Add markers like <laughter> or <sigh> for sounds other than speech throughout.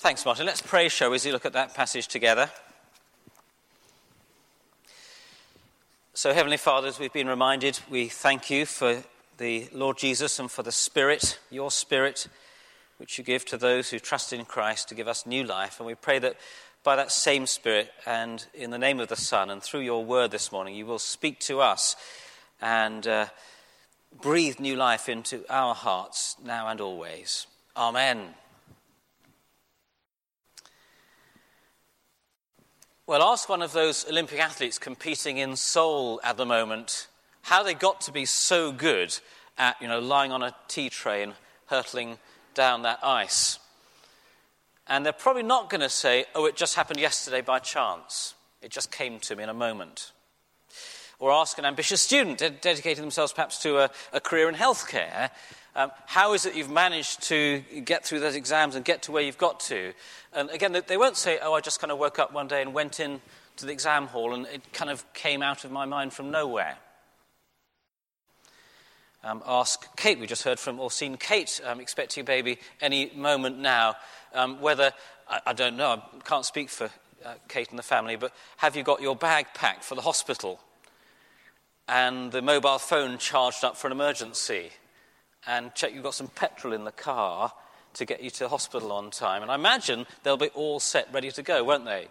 Thanks, Martin. Let's pray, shall we, as we look at that passage together. So, Heavenly Father, as we've been reminded, we thank you for the Lord Jesus and for the Spirit, your Spirit, which you give to those who trust in Christ to give us new life. And we pray that by that same Spirit and in the name of the Son and through your word this morning, you will speak to us and uh, breathe new life into our hearts now and always. Amen. Well, ask one of those Olympic athletes competing in Seoul at the moment how they got to be so good at, you know, lying on a tea tray and hurtling down that ice. And they're probably not going to say, oh, it just happened yesterday by chance. It just came to me in a moment. Or ask an ambitious student dedicating themselves perhaps to a, a career in healthcare um, how is it you've managed to get through those exams and get to where you've got to? And again, they won't say, oh, I just kind of woke up one day and went in to the exam hall and it kind of came out of my mind from nowhere. Um, ask Kate, we just heard from or seen Kate um, expecting a baby any moment now, um, whether, I, I, don't know, I can't speak for uh, Kate and the family, but have you got your bag packed for the hospital? And the mobile phone charged up for an emergency? And check you've got some petrol in the car to get you to hospital on time. And I imagine they'll be all set, ready to go, won't they?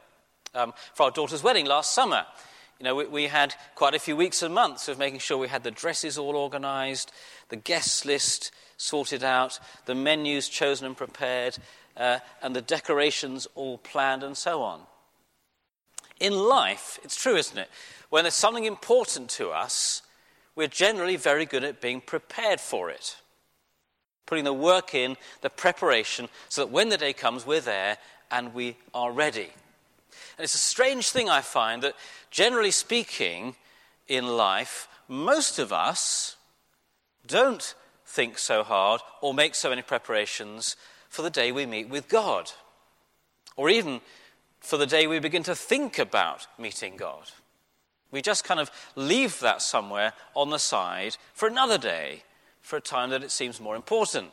Um, for our daughter's wedding last summer, you know, we, we, had quite a few weeks and months of making sure we had the dresses all organised, the guest list sorted out, the menus chosen and prepared, uh, and the decorations all planned and so on. In life, it's true, isn't it? When there's something important to us, we're generally very good at being prepared for it. Putting the work in, the preparation, so that when the day comes, we're there and we are ready. And it's a strange thing I find that, generally speaking, in life, most of us don't think so hard or make so many preparations for the day we meet with God, or even for the day we begin to think about meeting God. We just kind of leave that somewhere on the side for another day, for a time that it seems more important.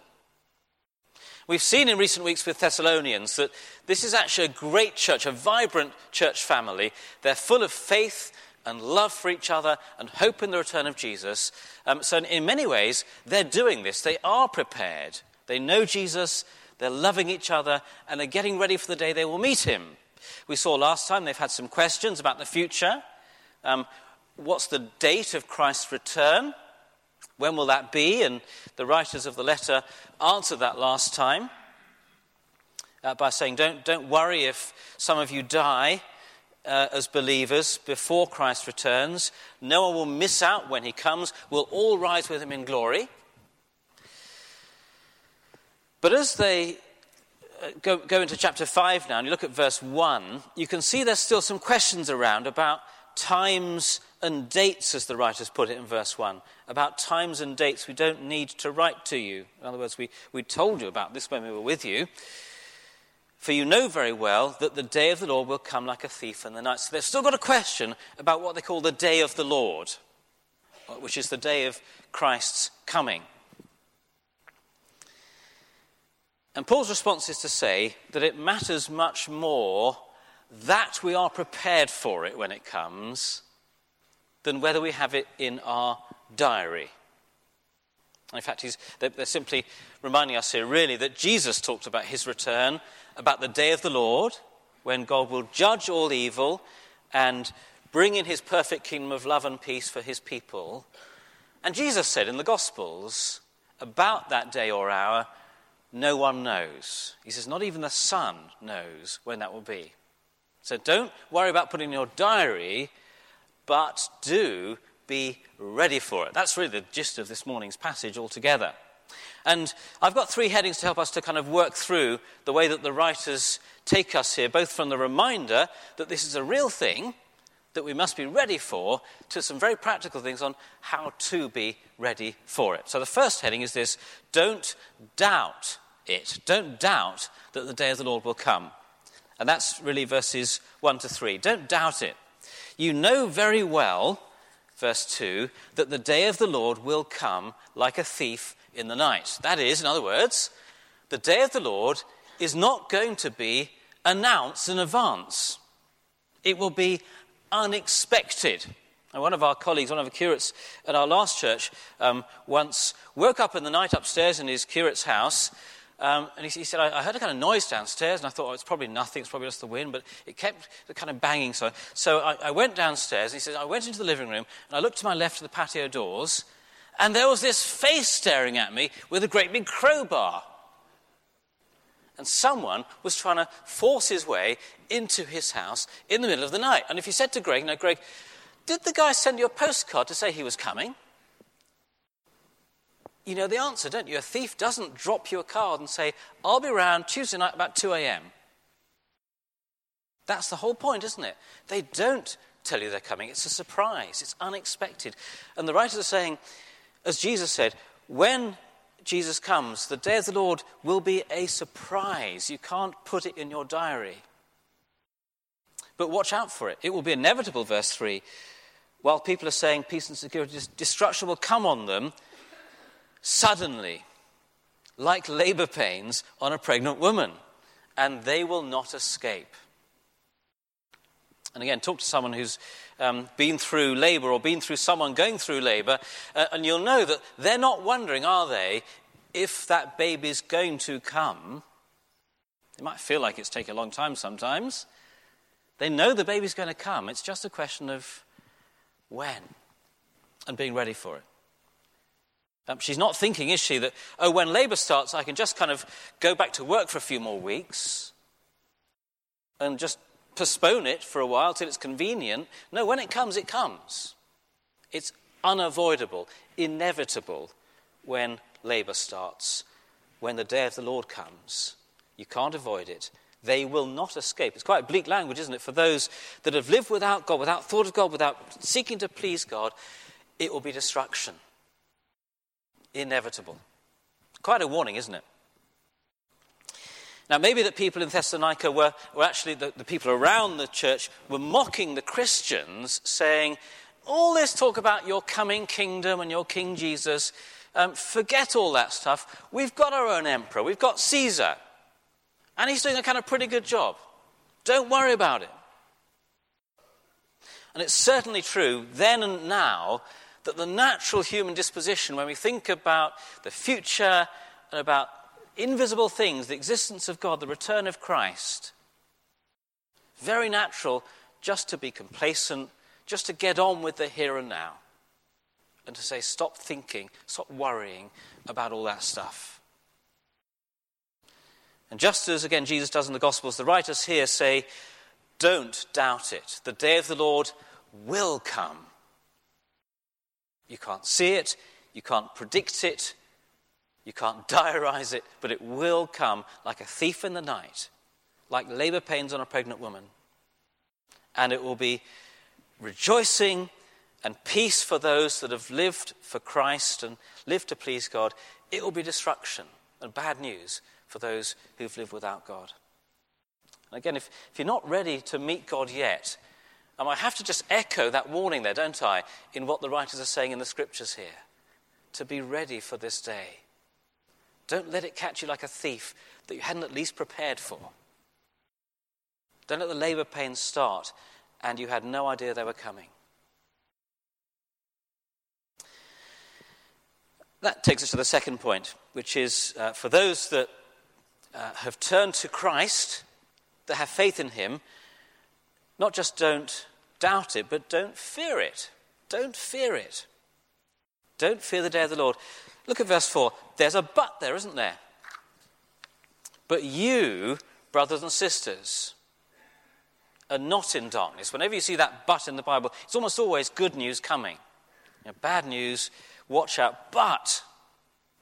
We've seen in recent weeks with Thessalonians that this is actually a great church, a vibrant church family. They're full of faith and love for each other and hope in the return of Jesus. Um, so, in many ways, they're doing this. They are prepared. They know Jesus, they're loving each other, and they're getting ready for the day they will meet him. We saw last time they've had some questions about the future. Um, what's the date of Christ's return? When will that be? And the writers of the letter answered that last time uh, by saying, don't, don't worry if some of you die uh, as believers before Christ returns. No one will miss out when he comes. We'll all rise with him in glory. But as they uh, go, go into chapter 5 now and you look at verse 1, you can see there's still some questions around about times and dates, as the writers put it in verse 1. About times and dates we don't need to write to you. In other words, we, we told you about this when we were with you. For you know very well that the day of the Lord will come like a thief in the night. So they've still got a question about what they call the day of the Lord, which is the day of Christ's coming. And Paul's response is to say that it matters much more that we are prepared for it when it comes than whether we have it in our diary. In fact, they're, they're simply reminding us here, really, that Jesus talked about his return, about the day of the Lord, when God will judge all evil and bring in his perfect kingdom of love and peace for his people. And Jesus said in the Gospels about that day or hour, no one knows. He says, not even the Son knows when that will be. So don't worry about putting in your diary, but do be ready for it. That's really the gist of this morning's passage altogether. And I've got three headings to help us to kind of work through the way that the writers take us here, both from the reminder that this is a real thing that we must be ready for, to some very practical things on how to be ready for it. So the first heading is this don't doubt it. Don't doubt that the day of the Lord will come. And that's really verses 1 to 3. Don't doubt it. You know very well, verse 2, that the day of the Lord will come like a thief in the night. That is, in other words, the day of the Lord is not going to be announced in advance. It will be unexpected. And one of our colleagues, one of the curates at our last church, um, once woke up in the night upstairs in his curate's house. Um, and he, he said, I, I, heard a kind of noise downstairs, and I thought, oh, it's probably nothing, it's probably just the wind, but it kept kind of banging. So, so I, I went downstairs, and he said, I went into the living room, and I looked to my left to the patio doors, and there was this face staring at me with a great big crowbar. And someone was trying to force his way into his house in the middle of the night. And if you said to Greg, Now, Greg, did the guy send you a postcard to say he was coming? You know the answer, don't you? A thief doesn't drop you a card and say, I'll be around Tuesday night about 2 a.m. That's the whole point, isn't it? They don't tell you they're coming. It's a surprise, it's unexpected. And the writers are saying, as Jesus said, when Jesus comes, the day of the Lord will be a surprise. You can't put it in your diary. But watch out for it. It will be inevitable, verse 3. While people are saying peace and security, destruction will come on them suddenly, like labor pains on a pregnant woman, and they will not escape. And again, talk to someone who's um, been through labor or been through someone going through labor, uh, and you'll know that they're not wondering, are they, if that baby's going to come. It might feel like it's taken a long time sometimes. They know the baby's going to come. It's just a question of when and being ready for it. Um, she's not thinking, is she, that, oh, when labor starts, I can just kind of go back to work for a few more weeks and just postpone it for a while till it's convenient. No, when it comes, it comes. It's unavoidable, inevitable when labor starts, when the day of the Lord comes. You can't avoid it. They will not escape. It's quite bleak language, isn't it? For those that have lived without God, without thought of God, without seeking to please God, it will be destruction. Inevitable. Quite a warning, isn't it? Now, maybe the people in Thessalonica were, were actually, the, the people around the church were mocking the Christians, saying, All this talk about your coming kingdom and your King Jesus, um, forget all that stuff. We've got our own emperor, we've got Caesar, and he's doing a kind of pretty good job. Don't worry about it. And it's certainly true then and now that the natural human disposition, when we think about the future and about invisible things, the existence of God, the return of Christ, very natural just to be complacent, just to get on with the here and now, and to say, stop thinking, stop worrying about all that stuff. And just as, again, Jesus does in the Gospels, the writers here say, don't doubt it. The day of the Lord will come. You can't see it, you can't predict it, you can't <laughs> diarize it, but it will come like a thief in the night, like labor pains on a pregnant woman. And it will be rejoicing and peace for those that have lived for Christ and lived to please God. It will be destruction and bad news for those who've lived without God. And again, if, if you're not ready to meet God yet, um, I have to just echo that warning there, don't I, in what the writers are saying in the scriptures here. To be ready for this day. Don't let it catch you like a thief that you hadn't at least prepared for. Don't let the labor pains start and you had no idea they were coming. That takes us to the second point, which is uh, for those that uh, have turned to Christ, that have faith in Him, not just don't doubt it, but don't fear it. Don't fear it. Don't fear the day of the Lord. Look at verse 4. There's a but there, isn't there? But you, brothers and sisters, are not in darkness. Whenever you see that but in the Bible, it's almost always good news coming. You know, bad news, watch out. But,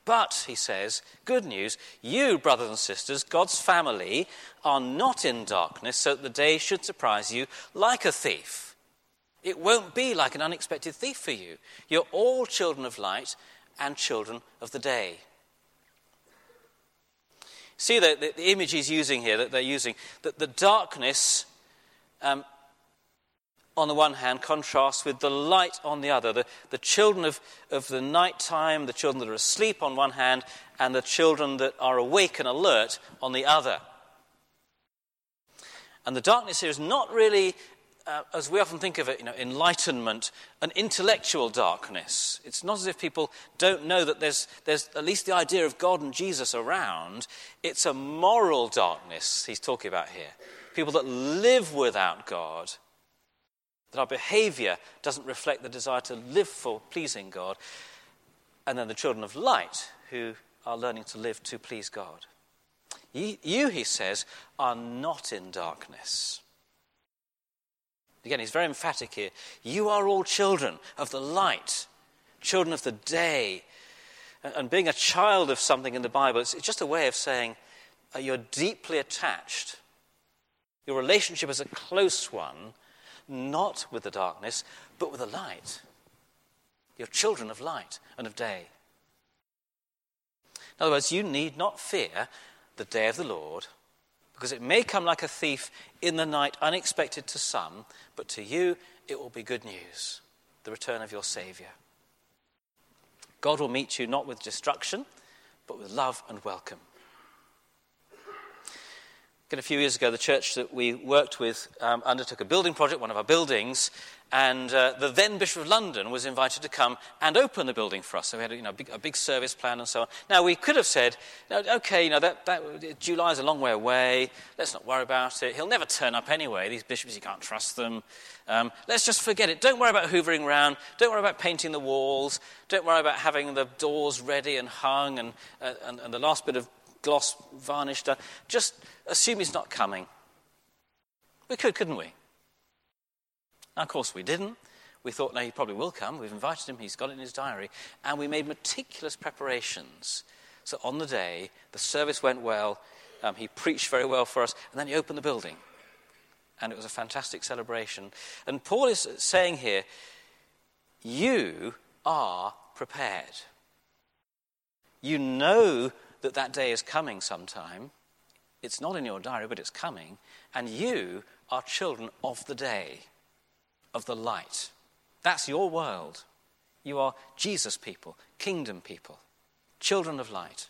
but, he says, good news, you, brothers and sisters, God's family, are not in darkness so that the day should surprise you like a thief. It won't be like an unexpected thief for you. You're all children of light and children of the day. See the, the, the image he's using here that they're using, that the darkness um, on the one hand contrasts with the light on the other. The, the children of, of the night time, the children that are asleep on one hand, and the children that are awake and alert on the other. And the darkness here is not really, uh, as we often think of it, you know, enlightenment, an intellectual darkness. It's not as if people don't know that there's, there's at least the idea of God and Jesus around. It's a moral darkness he's talking about here. People that live without God that our behavior doesn't reflect the desire to live for pleasing God, and then the children of light who are learning to live to please God. You, he says, are not in darkness. Again, he's very emphatic here. You are all children of the light, children of the day. And being a child of something in the Bible, it's just a way of saying uh, you're deeply attached. Your relationship is a close one not with the darkness, but with the light. You're children of light and of day. In other words, you need not fear the day of the Lord, because it may come like a thief in the night, unexpected to some, but to you it will be good news the return of your Saviour. God will meet you not with destruction, but with love and welcome a few years ago, the church that we worked with um, undertook a building project, one of our buildings, and uh, the then Bishop of London was invited to come and open the building for us. So we had you know, a, big, a big service plan and so on. Now, we could have said, okay, you know, that, that, July is a long way away. Let's not worry about it. He'll never turn up anyway. These bishops, you can't trust them. Um, let's just forget it. Don't worry about hoovering around. Don't worry about painting the walls. Don't worry about having the doors ready and hung and, uh, and, and the last bit of gloss varnish done. Just assume he's not coming. We could, couldn't we? Now, of course, we didn't. We thought, no, he probably will come. We've invited him, he's got it in his diary. And we made meticulous preparations. So on the day, the service went well. Um, he preached very well for us. And then he opened the building. And it was a fantastic celebration. And Paul is saying here, you are prepared. You know that that day is coming sometime. It's not in your diary, but it's coming. And you are children of the day, of the light. That's your world. You are Jesus people, kingdom people, children of light.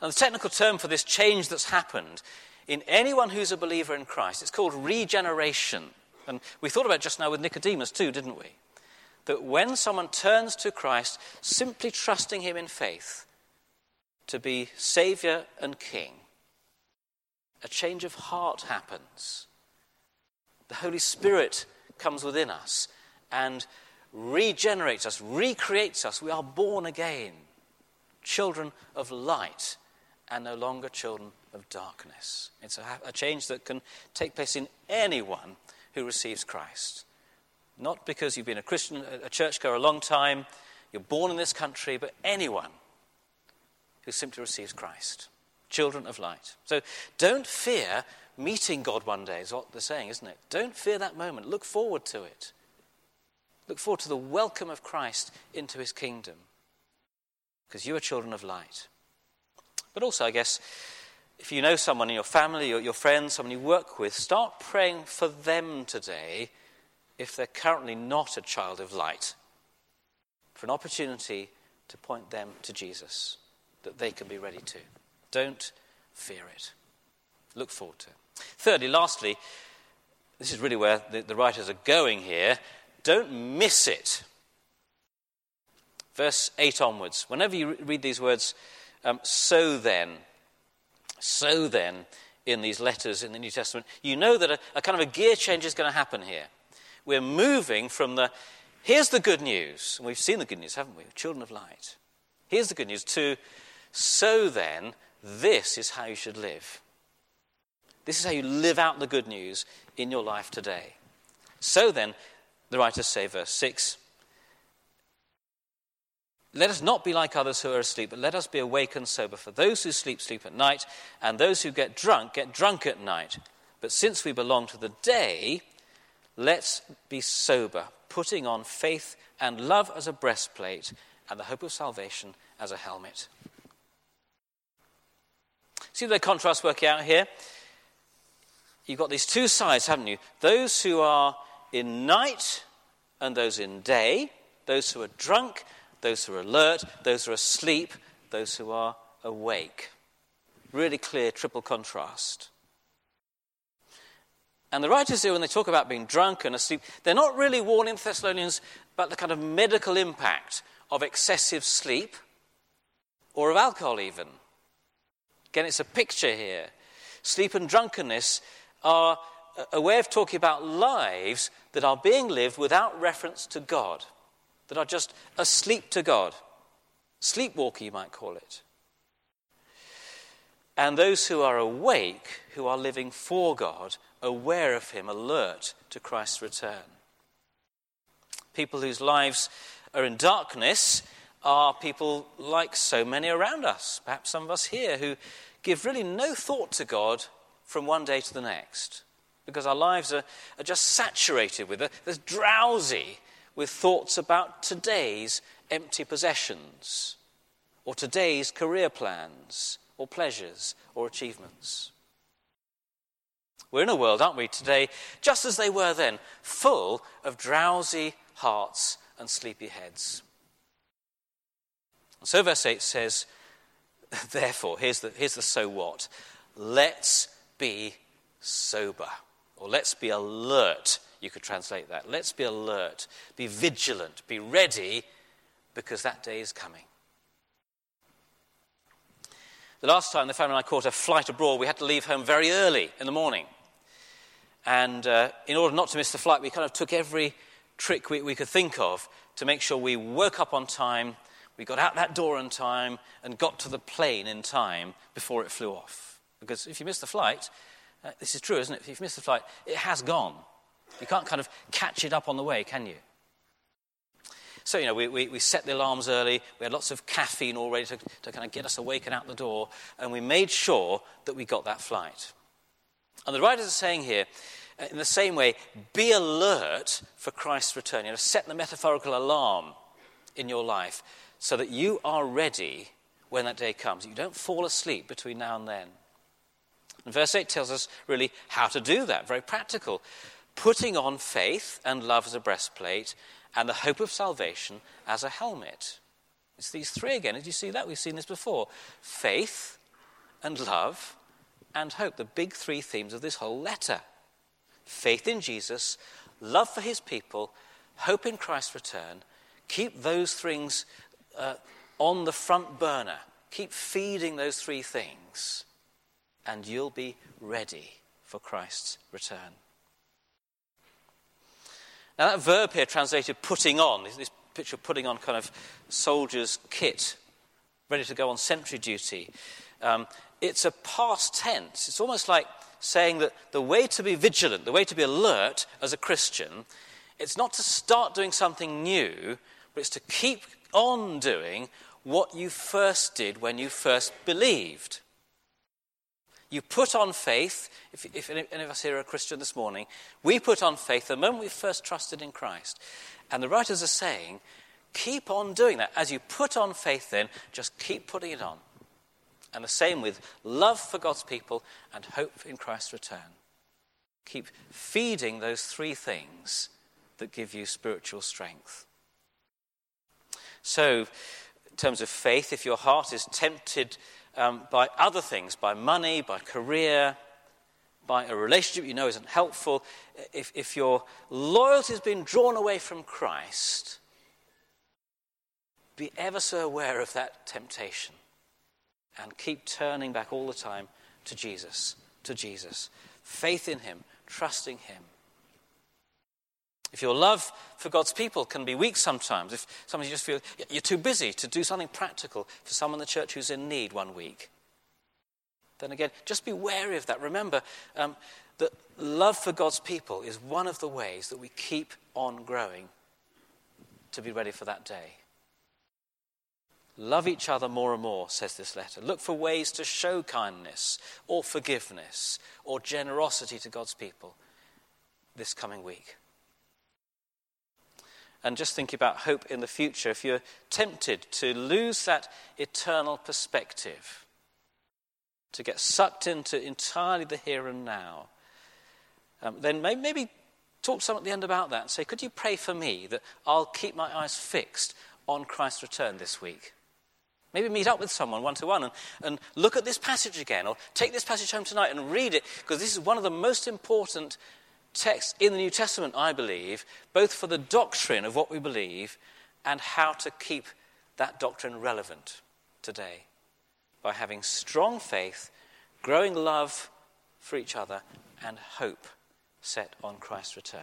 And the technical term for this change that's happened in anyone who's a believer in Christ, it's called regeneration. And we thought about just now with Nicodemus too, didn't we? That when someone turns to Christ, simply trusting him in faith, to be Saviour and King, a change of heart happens. The Holy Spirit comes within us and regenerates us, recreates us. We are born again, children of light and no longer children of darkness. It's a, a change that can take place in anyone who receives Christ. Not because you've been a Christian, a churchgoer a long time, you're born in this country, but anyone who simply receives Christ. Children of light. So don't fear meeting God one day, is what they're saying, isn't it? Don't fear that moment. Look forward to it. Look forward to the welcome of Christ into his kingdom. Because you are children of light. But also, I guess, if you know someone in your family your friends, someone you work with, start praying for them today if they're currently not a child of light, for an opportunity to point them to Jesus that they can be ready to. Don't fear it. Look forward to it. Thirdly, lastly, this is really where the, the writers are going here. Don't miss it. Verse 8 onwards. Whenever you read these words, um, so then, so then, in these letters in the New Testament, you know that a, a kind of a gear change is going to happen here. We're moving from the here's the good news, and we've seen the good news, haven't we? Children of light. Here's the good news to so then, this is how you should live. This is how you live out the good news in your life today. So then, the writers say, verse 6 Let us not be like others who are asleep, but let us be awake and sober. For those who sleep, sleep at night, and those who get drunk, get drunk at night. But since we belong to the day, let's be sober, putting on faith and love as a breastplate, and the hope of salvation as a helmet. See the contrast working out here? you've got these two sides, haven't you? Those who are in night and those in day, those who are drunk, those who are alert, those who are asleep, those who are awake. Really clear triple contrast. And the writers here, when they talk about being drunk and asleep, they're not really warning Thessalonians about the kind of medical impact of excessive sleep or of alcohol, even. Again, it's a picture here. Sleep and drunkenness are a way of talking about lives that are being lived without reference to God, that are just asleep to God. Sleepwalker, you might call it. And those who are awake, who are living for God, aware of Him, alert to Christ's return. People whose lives are in darkness are people like so many around us, perhaps some of us here, who give really no thought to God from one day to the next because our lives are, are just saturated with, they're drowsy with thoughts about today's empty possessions or today's career plans or pleasures or achievements. We're in a world, aren't we, today, just as they were then, full of drowsy hearts and sleepy heads. So, verse 8 says, <laughs> Therefore, here's the, here's the so what. Let's be sober. Or let's be alert, you could translate that. Let's be alert, be vigilant, be ready, because that day is coming. The last time the family and I caught a flight abroad, we had to leave home very early in the morning. And uh, in order not to miss the flight, we kind of took every trick we, we could think of to make sure we woke up on time, we got out that door on time, and got to the plane in time before it flew off. Because if you miss the flight, uh, this is true, isn't it? If you've missed the flight, it has gone. You can't kind of catch it up on the way, can you? So, you know, we, we, we, set the alarms early. We had lots of caffeine all ready to, to kind of get us awake and out the door. And we made sure that we got that flight. And the writers are saying here, uh, in the same way, be alert for Christ's return. You know, set the metaphorical alarm in your life so that you are ready when that day comes. You don't fall asleep between now and then. And verse 8 tells us really how to do that, very practical. Putting on faith and love as a breastplate, and the hope of salvation as a helmet. It's these three again. Did you see that? We've seen this before. Faith and love and hope, the big three themes of this whole letter. Faith in Jesus, love for his people, hope in Christ's return. Keep those things uh, on the front burner. Keep feeding those three things and you'll be ready for Christ's return. Now, that verb here translated putting on, this picture of putting on kind of soldier's kit, ready to go on sentry duty. Um, it's a past tense. It's almost like saying that the way to be vigilant, the way to be alert as a Christian, it's not to start doing something new, but it's to keep on doing what you first did when you first believed. You put on faith. If, if any of us here are a Christian this morning, we put on faith the moment we first trusted in Christ. And the writers are saying, keep on doing that. As you put on faith, then, just keep putting it on. And the same with love for God's people and hope in Christ's return. Keep feeding those three things that give you spiritual strength. So, in terms of faith, if your heart is tempted um, by other things, by money, by career, by a relationship you know isn't helpful, if, if your loyalty has been drawn away from Christ, be ever so aware of that temptation and keep turning back all the time to Jesus, to Jesus. Faith in Him, trusting Him. If your love for God's people can be weak sometimes, if sometimes you just feel you're too busy to do something practical for someone in the church who's in need one week, then again, just be wary of that. Remember um, that love for God's people is one of the ways that we keep on growing to be ready for that day. Love each other more and more, says this letter. Look for ways to show kindness or forgiveness or generosity to God's people this coming week and just think about hope in the future, if you're tempted to lose that eternal perspective, to get sucked into entirely the here and now, um, then maybe, maybe talk to someone at the end about that and say, Could you pray for me that I'll keep my eyes fixed on Christ's return this week? Maybe meet up with someone one to one and look at this passage again, or take this passage home tonight and read it, because this is one of the most important texts in the New Testament, I believe, both for the doctrine of what we believe and how to keep that doctrine relevant today by having strong faith, growing love for each other, and hope set on Christ's return.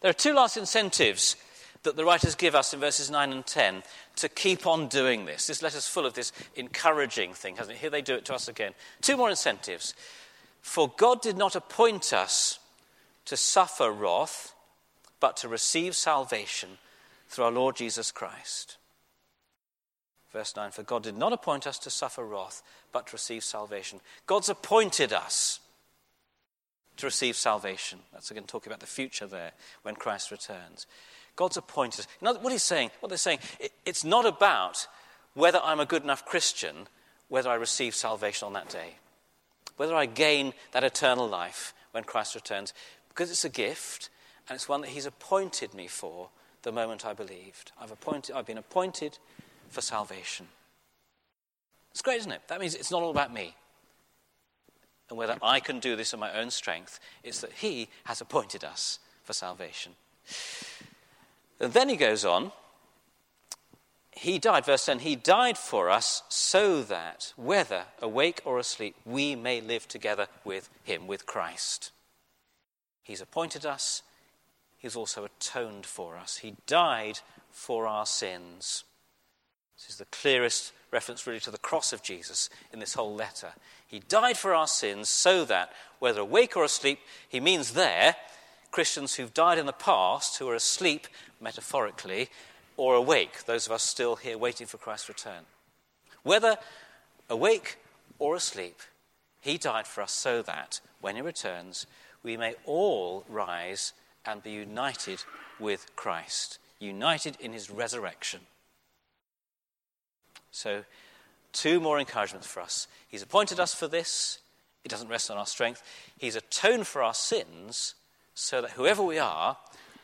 There are two last incentives that the writers give us in verses 9 and 10 to keep on doing this. This letter's full of this encouraging thing, hasn't it? Here they do it to us again. Two more incentives. For God did not appoint us to suffer wrath, but to receive salvation through our Lord Jesus Christ. Verse 9 For God did not appoint us to suffer wrath, but to receive salvation. God's appointed us to receive salvation. That's again talking about the future there when Christ returns. God's appointed us. You know, what he's saying, what they're saying, it, it's not about whether I'm a good enough Christian, whether I receive salvation on that day, whether I gain that eternal life when Christ returns, because it's a gift and it's one that he's appointed me for the moment I believed. I've, appointed, I've been appointed for salvation. It's great, isn't it? That means it's not all about me and whether I can do this in my own strength. It's that He has appointed us for salvation. And then he goes on. He died, verse 10, He died for us so that, whether awake or asleep, we may live together with Him, with Christ. He's appointed us, He's also atoned for us. He died for our sins. This is the clearest reference, really, to the cross of Jesus in this whole letter. He died for our sins so that, whether awake or asleep, he means there, Christians who've died in the past, who are asleep, metaphorically, or awake, those of us still here waiting for Christ's return. Whether awake or asleep, he died for us so that, when he returns, we may all rise and be united with Christ, united in his resurrection. So, two more encouragements for us. He's appointed us for this. It doesn't rest on our strength. He's atoned for our sins so that whoever we are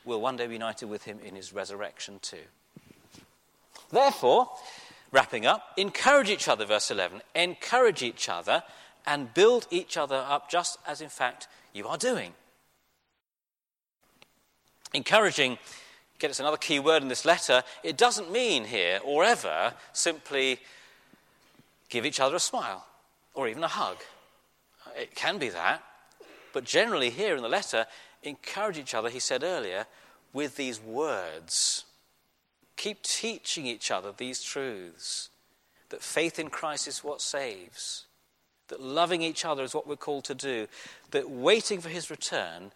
will one day be united with him in his resurrection too. Therefore, wrapping up, encourage each other, verse 11. Encourage each other and build each other up just as, in fact, you are doing. Encouraging get us another key word in this letter, it doesn't mean here or ever simply give each other a smile or even a hug. It can be that, but generally here in the letter, encourage each other, he said earlier, with these words. Keep teaching each other these truths that faith in Christ is what saves, that loving each other is what we're called to do, that waiting for his return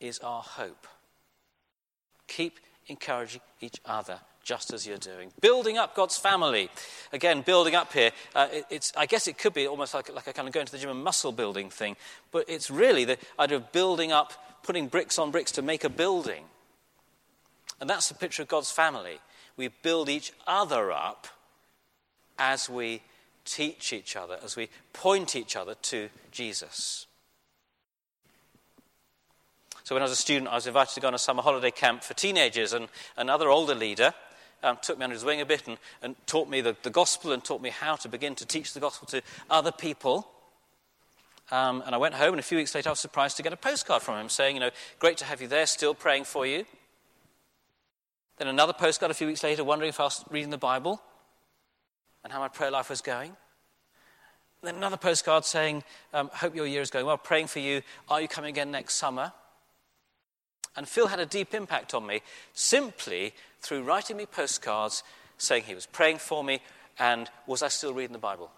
is our hope. Keep encouraging each other just as you're doing. Building up God's family. Again, building up here, uh, it, it's, I guess it could be almost like, like a kind of going to the gym and muscle building thing, but it's really the idea of building up, putting bricks on bricks to make a building. And that's the picture of God's family. We build each other up as we teach each other, as we point each other to Jesus. So when I was a student, I was invited to go on a summer holiday camp for teenagers, and another older leader um, took me under his wing a bit and, and taught me the, the, gospel and taught me how to begin to teach the gospel to other people. Um, and I went home, and a few weeks later, I was surprised to get a postcard from him saying, you know, great to have you there, still praying for you. Then another postcard a few weeks later, wondering if I was reading the Bible and how my prayer life was going. Then another postcard saying, um, Hope your year is going well, praying for you. Are you coming again next summer? And Phil had a deep impact on me simply through writing me postcards saying he was praying for me and was I still reading the Bible?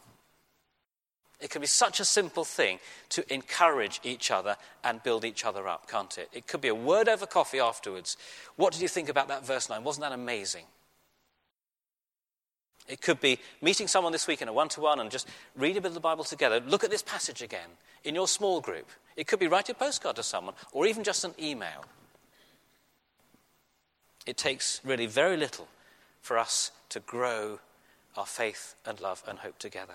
It can be such a simple thing to encourage each other and build each other up, can't it? It could be a word over coffee afterwards. What did you think about that verse 9? Wasn't that amazing? It could be meeting someone this week in a one to one and just read a bit of the Bible together. Look at this passage again in your small group. It could be write a postcard to someone or even just an email. It takes really very little for us to grow our faith and love and hope together.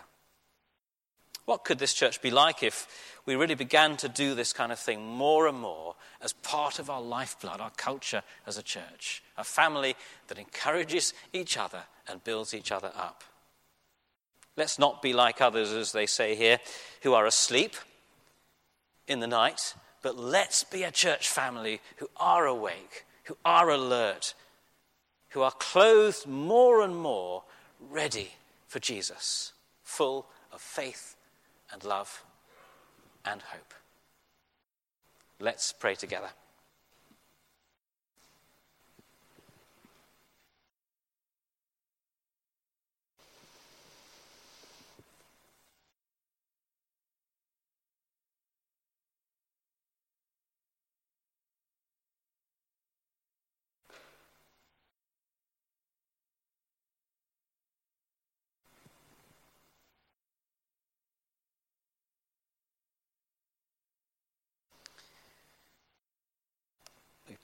What could this church be like if we really began to do this kind of thing more and more as part of our lifeblood, our culture as a church? A family that encourages each other and builds each other up. Let's not be like others, as they say here, who are asleep in the night, but let's be a church family who are awake, who are alert, who are clothed more and more ready for Jesus, full of faith and love and hope. Let's pray together.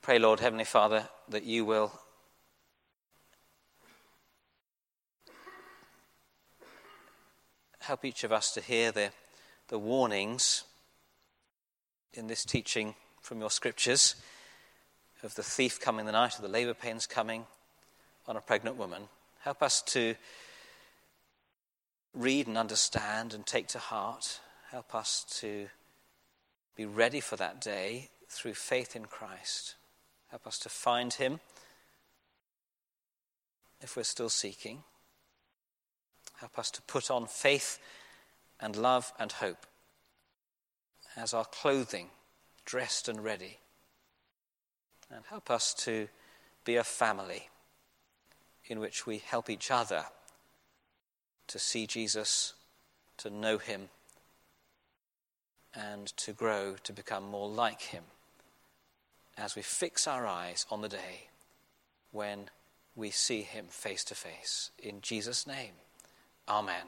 Pray, Lord, Heavenly Father, that you will help each of us to hear the, the warnings in this teaching from your scriptures of the thief coming the night, of the labor pains coming on a pregnant woman. Help us to read and understand and take to heart. Help us to be ready for that day through faith in Christ. Help us to find him if we're still seeking. Help us to put on faith and love and hope as our clothing, dressed and ready. And help us to be a family in which we help each other to see Jesus, to know him, and to grow to become more like him as we fix our eyes on the day when we see him face to face. In Jesus' name, Amen.